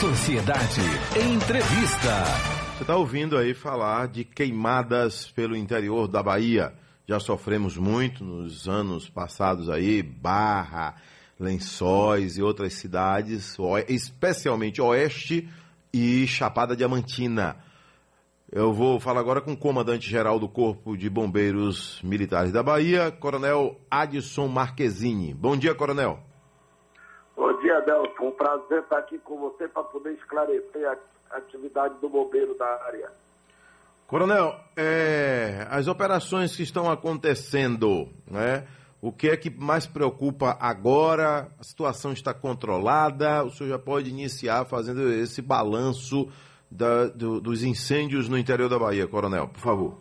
Sociedade Entrevista. Você está ouvindo aí falar de queimadas pelo interior da Bahia. Já sofremos muito nos anos passados aí, Barra, Lençóis e outras cidades, especialmente Oeste e Chapada Diamantina. Eu vou falar agora com o comandante-geral do Corpo de Bombeiros Militares da Bahia, Coronel Adson Marquezini. Bom dia, Coronel. Bom dia, Adelson. Um prazer estar aqui com você para poder esclarecer a atividade do bombeiro da área. Coronel, é, as operações que estão acontecendo, né? O que é que mais preocupa agora? A situação está controlada? O senhor já pode iniciar fazendo esse balanço da, do, dos incêndios no interior da Bahia, Coronel, por favor.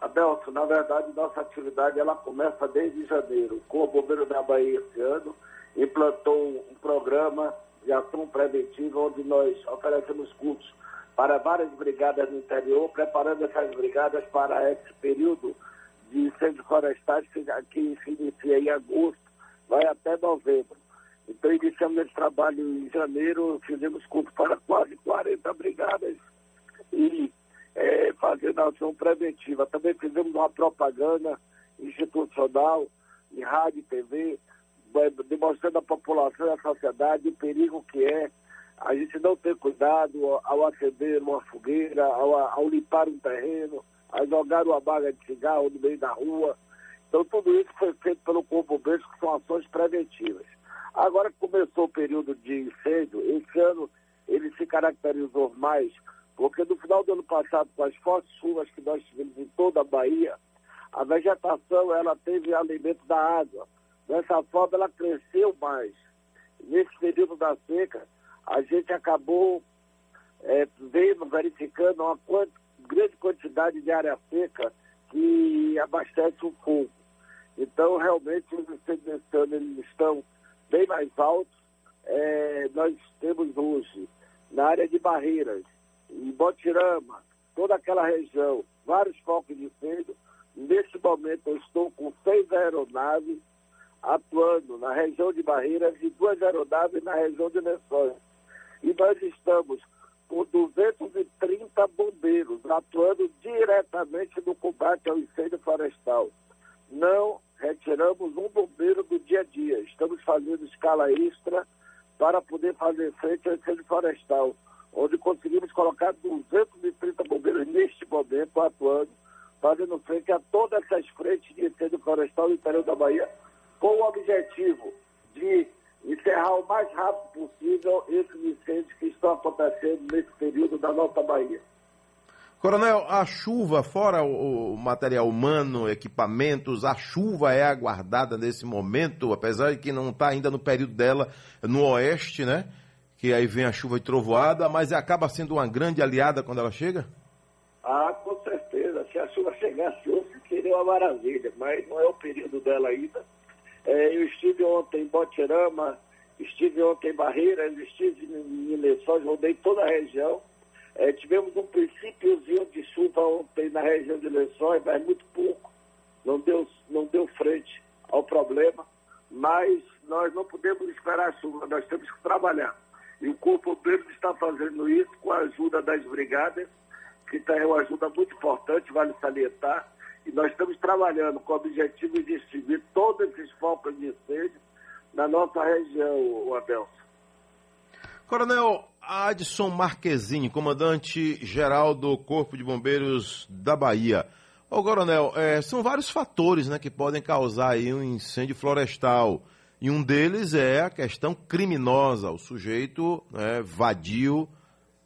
Adelson, na verdade, nossa atividade ela começa desde janeiro, com o Bombeiro da Bahia esse ano implantou um programa de ação preventiva onde nós oferecemos cursos para várias brigadas no interior, preparando essas brigadas para esse período de incêndios florestais que, que se inicia em agosto, vai até novembro. Então iniciamos esse trabalho em janeiro, fizemos curso para quase 40 brigadas e é, fazendo ação preventiva. Também fizemos uma propaganda institucional em rádio e TV, demonstrando à população e à sociedade o perigo que é a gente não ter cuidado ao acender uma fogueira, ao, ao limpar um terreno, a jogar uma baga de cigarro no meio da rua. Então, tudo isso foi feito pelo Corpo Bombeiro, que são ações preventivas. Agora que começou o período de incêndio, esse ano ele se caracterizou mais, porque no final do ano passado, com as fortes chuvas que nós tivemos em toda a Bahia, a vegetação ela teve alimento da água. Dessa forma, ela cresceu mais. Nesse período da seca, a gente acabou é, vendo, verificando uma quant grande quantidade de área seca que abastece o fogo. Então, realmente, os incêndios eles estão bem mais altos. É, nós temos hoje, na área de Barreiras, em Botirama, toda aquela região, vários focos de incêndio. Neste momento, eu estou com seis aeronaves atuando na região de Barreiras e duas aeronaves na região de Lençóis. E nós estamos com 230 bombeiros atuando diretamente no combate ao incêndio florestal. Não retiramos um bombeiro do dia a dia. Estamos fazendo escala extra para poder fazer frente ao incêndio florestal, onde conseguimos colocar 230 bombeiros neste momento atuando, fazendo frente a todas essas frentes de incêndio florestal no interior da Bahia, com o objetivo de encerrar o mais rápido possível esses incêndios que estão acontecendo nesse período da nossa Bahia. Coronel, a chuva, fora o, material humano, equipamentos, a chuva é aguardada nesse momento, apesar de que não está ainda no período dela no oeste, né? Que aí vem a chuva de trovoada, mas acaba sendo uma grande aliada quando ela chega? Ah, com certeza. Se a chuva chegasse hoje, seria uma maravilha, mas não é o período dela ainda. É, eu estive ontem em Botirama, estive ontem em Barreiras, estive em Lençóis, rodei toda a região. É, tivemos um princípiozinho de chuva ontem na região de Lençóis, mas muito pouco. Não deu, não deu frente ao problema, mas nós não podemos esperar a chuva, nós temos que trabalhar. E o Corpo Bombeiro está fazendo isso com a ajuda das brigadas, que está uma ajuda muito importante, vale salientar e nós estamos trabalhando com o objetivo de extinguir todos esses focos de incêndio na nossa região, Adelson. Coronel Adson Marquezini, comandante-geral do Corpo de Bombeiros da Bahia. Ô, Coronel, é, são vários fatores né, que podem causar aí um incêndio florestal. E um deles é a questão criminosa, o sujeito né, vadio,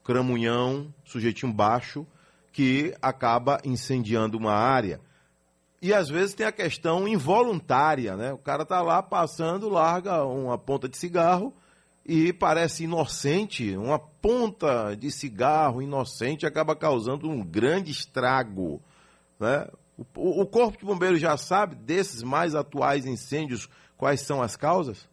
cramunhão, sujeitinho baixo, que acaba incendiando uma área. E às vezes tem a questão involuntária, né? O cara tá lá passando, larga uma ponta de cigarro e parece inocente, uma ponta de cigarro inocente acaba causando um grande estrago, né? O, o Corpo de Bombeiros já sabe desses mais atuais incêndios quais são as causas?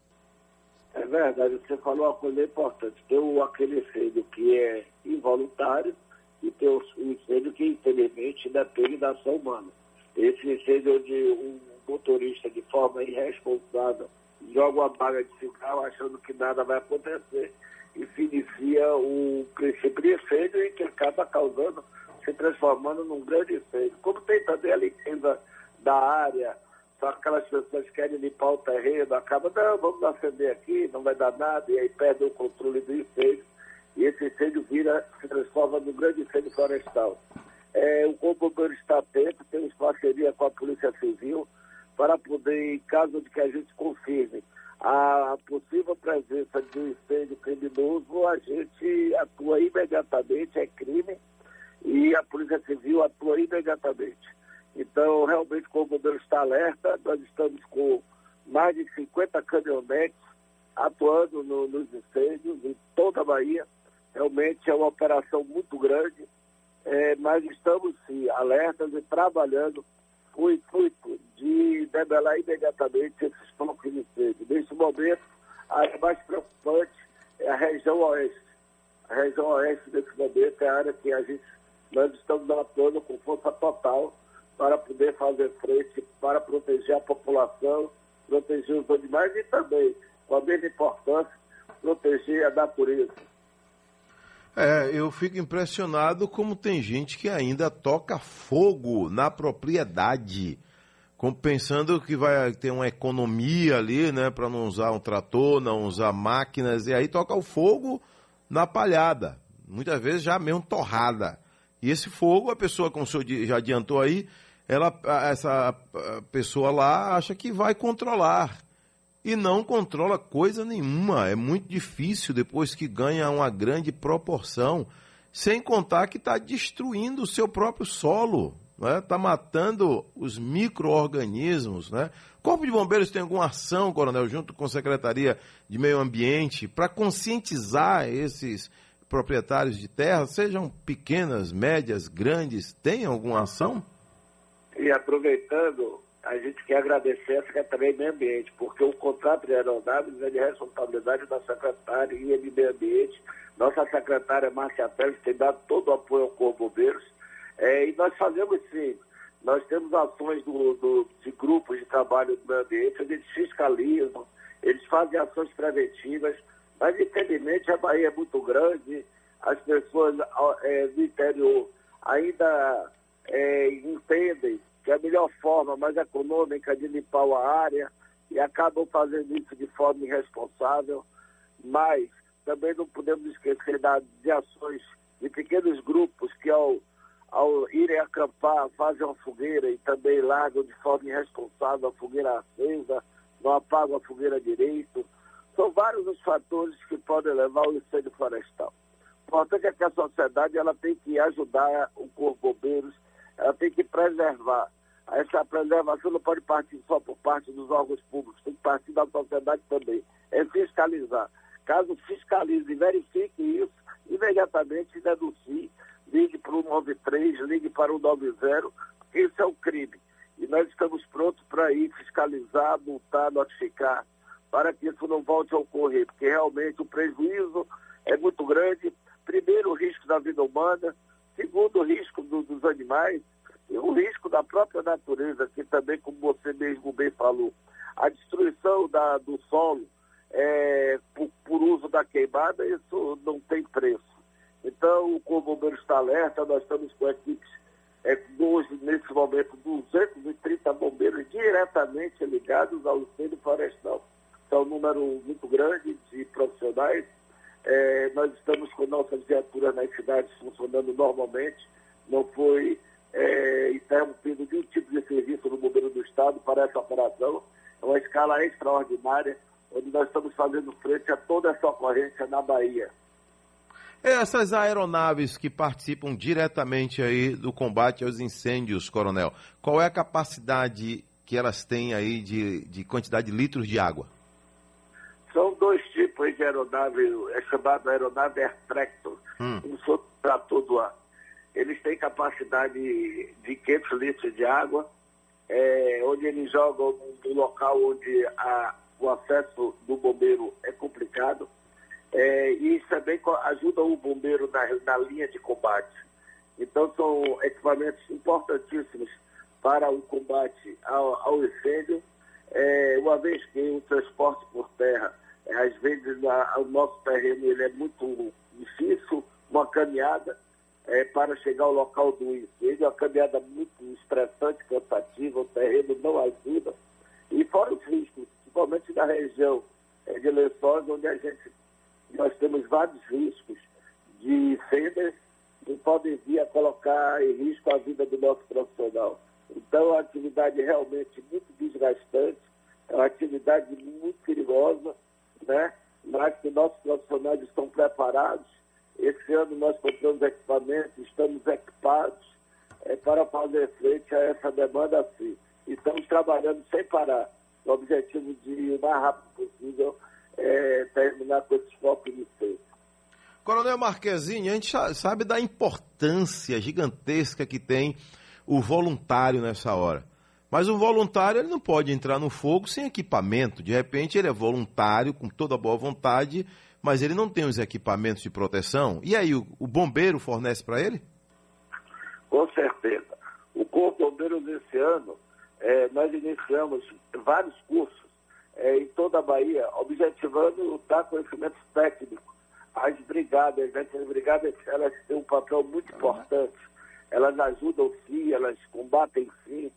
É verdade, você falou uma coisa importante. Tem aquele incêndio que é involuntário e tem o incêndio que, infelizmente, depende da ação humana. Esse incêndio onde um motorista, de forma irresponsável, joga uma baga de cigarro achando que nada vai acontecer e se inicia um princípio de incêndio e que acaba causando, se transformando num grande incêndio. Como tem também a limpeza da área, só aquelas pessoas que querem limpar o terreno, acaba, não, vamos acender aqui, não vai dar nada, e aí perde o controle do incêndio, e esse incêndio vira, se transforma num grande incêndio florestal. É, o Corpo Bombeiro está atento, temos parceria com a Polícia Civil, para poder, em caso de que a gente confirme a possível presença de um incêndio criminoso, a gente atua imediatamente, é crime, e a Polícia Civil atua imediatamente. Então, realmente, o bombeiro está alerta, nós estamos com mais de 50 caminhonetes atuando no, nos incêndios em toda a Bahia. Realmente é uma operação muito grande, é, mas estamos sim alertas e trabalhando com o intuito de debelar imediatamente esses focos de incêndio. Nesse momento, a área mais preocupante é a região oeste. A região oeste desse momento é a área que a gente, nós estamos atuando com força total para poder fazer frente, para proteger a população, proteger os animais e também, com a mesma importância, proteger a natureza. É, eu fico impressionado como tem gente que ainda toca fogo na propriedade, como pensando que vai ter uma economia ali, né, para não usar um trator, não usar máquinas, e aí toca o fogo na palhada, muitas vezes já mesmo torrada. E esse fogo, a pessoa, como o senhor já adiantou aí, ela, essa pessoa lá acha que vai controlar e não controla coisa nenhuma. É muito difícil depois que ganha uma grande proporção, sem contar que está destruindo o seu próprio solo, está né? Tá matando os micro-organismos. Né? O Corpo de Bombeiros tem alguma ação, Coronel, junto com a Secretaria de Meio Ambiente, para conscientizar esses proprietários de terra, sejam pequenas, médias, grandes, tem alguma ação? E aproveitando, a gente quer agradecer a Secretaria de Meio Ambiente, porque o contrato de aeronaves é de responsabilidade da Secretaria de Meio Ambiente. Nossa secretária Márcia Pérez tem dado todo o apoio ao Corpo Bombeiros. É, e nós fazemos sim, nós temos ações do, do, de grupos de trabalho do meio ambiente, eles fiscalizam, eles fazem ações preventivas, mas infelizmente a Bahia é muito grande, as pessoas é, do interior ainda é, entendem que é a melhor forma mais econômica de limpar a área e acabam fazendo isso de forma irresponsável, mas também não podemos esquecer da, de ações de pequenos grupos que ao, ao irem acampar fazem uma fogueira e também largam de forma irresponsável a fogueira acesa, não apagam a fogueira direito. São vários os fatores que podem levar ao incêndio florestal. O importante é que a sociedade ela tem que ajudar o Corpo Bombeiros ela tem que preservar. Essa preservação não pode partir só por parte dos órgãos públicos, tem que partir da sociedade também. É fiscalizar. Caso fiscalize verifique isso, imediatamente denuncie, ligue para o 93, ligue para o 90, porque isso é um crime. E nós estamos prontos para ir fiscalizar, multar, notificar, para que isso não volte a ocorrer, porque realmente o prejuízo é muito grande. Primeiro, o risco da vida humana, Segundo, o risco do, dos animais e o risco da própria natureza, que também, como você mesmo bem falou, a destruição da, do solo é, por, por, uso da queimada, isso não tem preço. Então, o Corpo Bombeiro está alerta, nós estamos com equipes, é, hoje, nesse momento, 230 bombeiros diretamente ligados ao incêndio florestal. Então, um número muito grande de profissionais é, nós estamos com nossas viaturas nas cidades funcionando normalmente, não foi é, interrompido nenhum tipo de serviço no governo do Estado para essa operação. É uma escala extraordinária, onde nós estamos fazendo frente a toda essa ocorrência na Bahia. Essas aeronaves que participam diretamente aí do combate aos incêndios, Coronel, qual é a capacidade que elas têm aí de, de quantidade de litros de água? São dois tipos de aeronave, é chamado aeronave Air Tractor, hum. um trator do ar. Eles têm capacidade de 500 litros de água, é, onde eles jogam no local onde a, o acesso do bombeiro é complicado. É, e isso também ajuda o bombeiro na, na linha de combate. Então, são equipamentos importantíssimos para o combate ao, ao incêndio, é, uma vez que o transporte por terra às vezes a, o nosso terreno ele é muito difícil uma caminhada é, para chegar ao local do incêndio, uma caminhada muito estressante, cansativa, o terreno não ajuda, e fora os riscos, principalmente na região é, de Lençóis, onde a gente, nós temos vários riscos de fendas que podem vir a colocar em risco a vida do nosso profissional. Então, é a atividade é realmente muito desgastante, é uma atividade muito perigosa, né? mas que nossos profissionais estão preparados. Esse ano nós compramos equipamentos, estamos equipados é, para fazer frente a essa demanda assim. E estamos trabalhando sem parar, o objetivo de, o mais rápido possível, é, terminar com focos de incêndio. Coronel Marquezine, a gente sabe da importância gigantesca que tem o voluntário nessa hora. Mas o voluntário ele não pode entrar no fogo sem equipamento. De repente ele é voluntário, com toda boa vontade, mas ele não tem os equipamentos de proteção. E aí, o, o bombeiro fornece para ele? Com certeza. O Corpo Bombeiro desse ano, é, nós iniciamos vários cursos é, em toda a Bahia, objetivando dar conhecimentos técnicos às brigadas. Né? As brigadas elas têm um papel muito importante. Elas ajudam sim, elas combatem sim,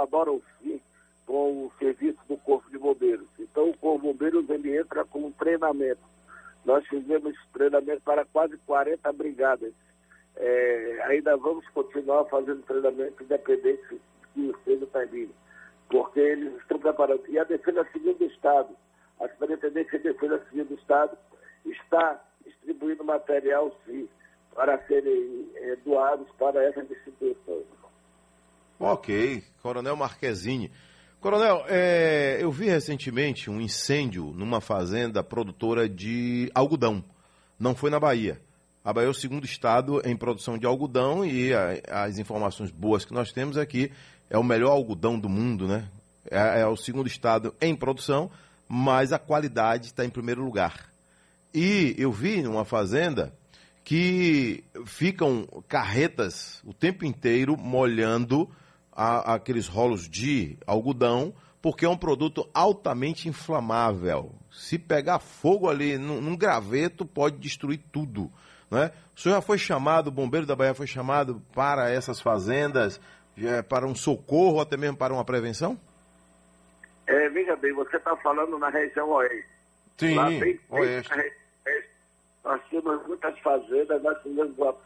elas colaboram sim com o serviço do Corpo de Bombeiros. Então o Corpo de Bombeiros ele entra com um treinamento. Nós fizemos treinamento para quase 40 brigadas. É, ainda vamos continuar fazendo treinamento independente que seja termine, porque eles estão preparando. E a Defesa Civil do Estado, a Superintendência de Defesa Civil do Estado está distribuindo material, sim, para serem é, doados para essa instituição. Ok, Coronel Marquezine. Coronel, é, eu vi recentemente um incêndio numa fazenda produtora de algodão. Não foi na Bahia. A Bahia é o segundo estado em produção de algodão e a, as informações boas que nós temos é que é o melhor algodão do mundo, né? É, é o segundo estado em produção, mas a qualidade está em primeiro lugar. E eu vi numa fazenda que ficam carretas o tempo inteiro molhando a, aqueles rolos de algodão, porque é um produto altamente inflamável. Se pegar fogo ali num, num graveto, pode destruir tudo. Né? O senhor já foi chamado, o bombeiro da Bahia foi chamado para essas fazendas, para um socorro, até mesmo para uma prevenção? É, veja bem, você está falando na região oeste. Sim, Lá bem, oeste. Nós temos muitas fazendas, nós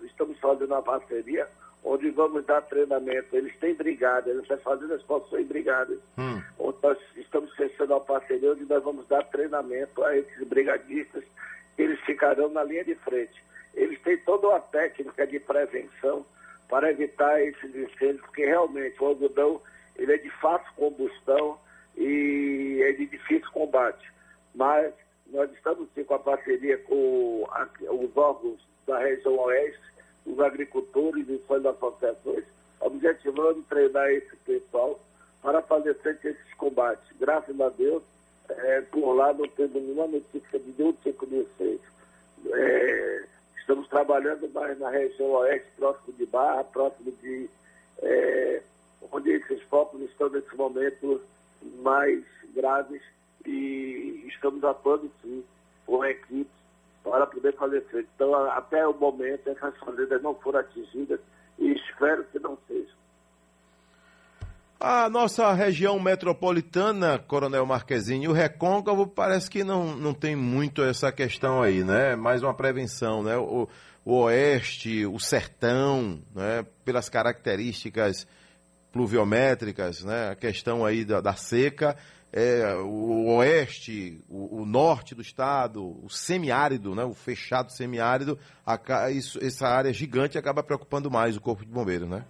estamos fazendo uma parceria onde vamos dar treinamento. Eles têm brigadas, essas fazendas possuem brigadas. Hum. Onde nós estamos fechando uma parceria onde nós vamos dar treinamento a esses brigadistas, eles ficarão na linha de frente. Eles têm toda uma técnica de prevenção para evitar esses incêndios, porque realmente o algodão ele é de fácil combustão e é de difícil combate. Mas nós estamos sim com a parceria com a, os órgãos da região oeste, os agricultores e suas associações, objetivando treinar esse pessoal para fazer frente a esses combates. Graças a Deus, é, por lá não temos nenhuma notícia de nenhum tipo de. É, estamos trabalhando mais na região oeste, próximo de Barra, próximo de. É, onde esses focos estão nesse momento mais graves e estamos atuando sim com equipes para poder fazer frente. Então, até o momento, essas fazendas não foram atingidas e espero que não sejam. A nossa região metropolitana, Coronel Marquezine, o Recôncavo parece que não, não tem muito essa questão aí, né? Mais uma prevenção, né? O, o Oeste, o Sertão, né? Pelas características pluviométricas, né? A questão aí da, da seca é, o oeste, o, o, norte do estado, o semiárido, né, o fechado semiárido, a, isso, essa área gigante acaba preocupando mais o Corpo de Bombeiros, né?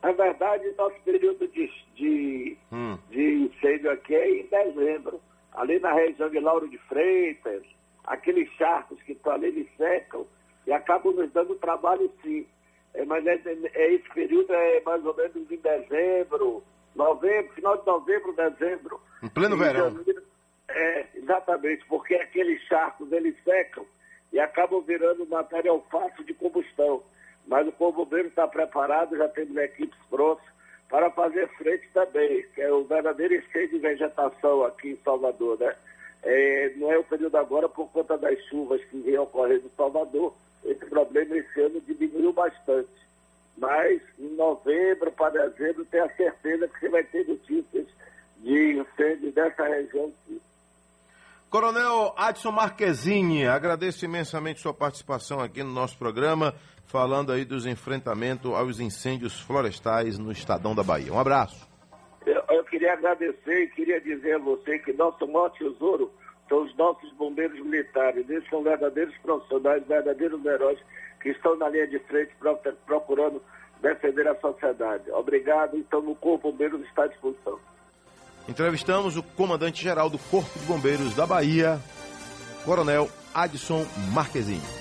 Na verdade, nosso período de, de, hum. de incêndio aqui é em dezembro. Ali na região de Lauro de Freitas, aqueles charcos que estão ali, eles secam e acabam nos dando trabalho sim. É, mas é, é, esse período é mais ou menos em dezembro, novembro, final de novembro, dezembro. Em pleno verão. Janeiro, é, exatamente, porque aqueles charcos eles secam e acabam virando material fácil de combustão. Mas o povo bombeiro está preparado, já temos equipes prontas para fazer frente também, que é o verdadeiro incêndio de vegetação aqui em Salvador, né? É, não é o período agora por conta das chuvas que vêm ocorrendo em Salvador. Esse bastante. Mas em novembro para dezembro, tenho a certeza que você vai ter notícias de incêndio dessa região. Coronel Adson Marquezine, agradeço imensamente sua participação aqui no nosso programa, falando aí dos enfrentamentos aos incêndios florestais no Estadão da Bahia. Um abraço. Eu, eu queria agradecer e queria dizer a você que nosso maior tesouro são os nossos bombeiros militares. Eles são verdadeiros profissionais, verdadeiros heróis que estão na linha de frente procurando defender a sociedade. Obrigado, então o Corpo Bombeiros está à disposição. Entrevistamos o comandante-geral do Corpo de Bombeiros da Bahia, Coronel Adson Marquezine.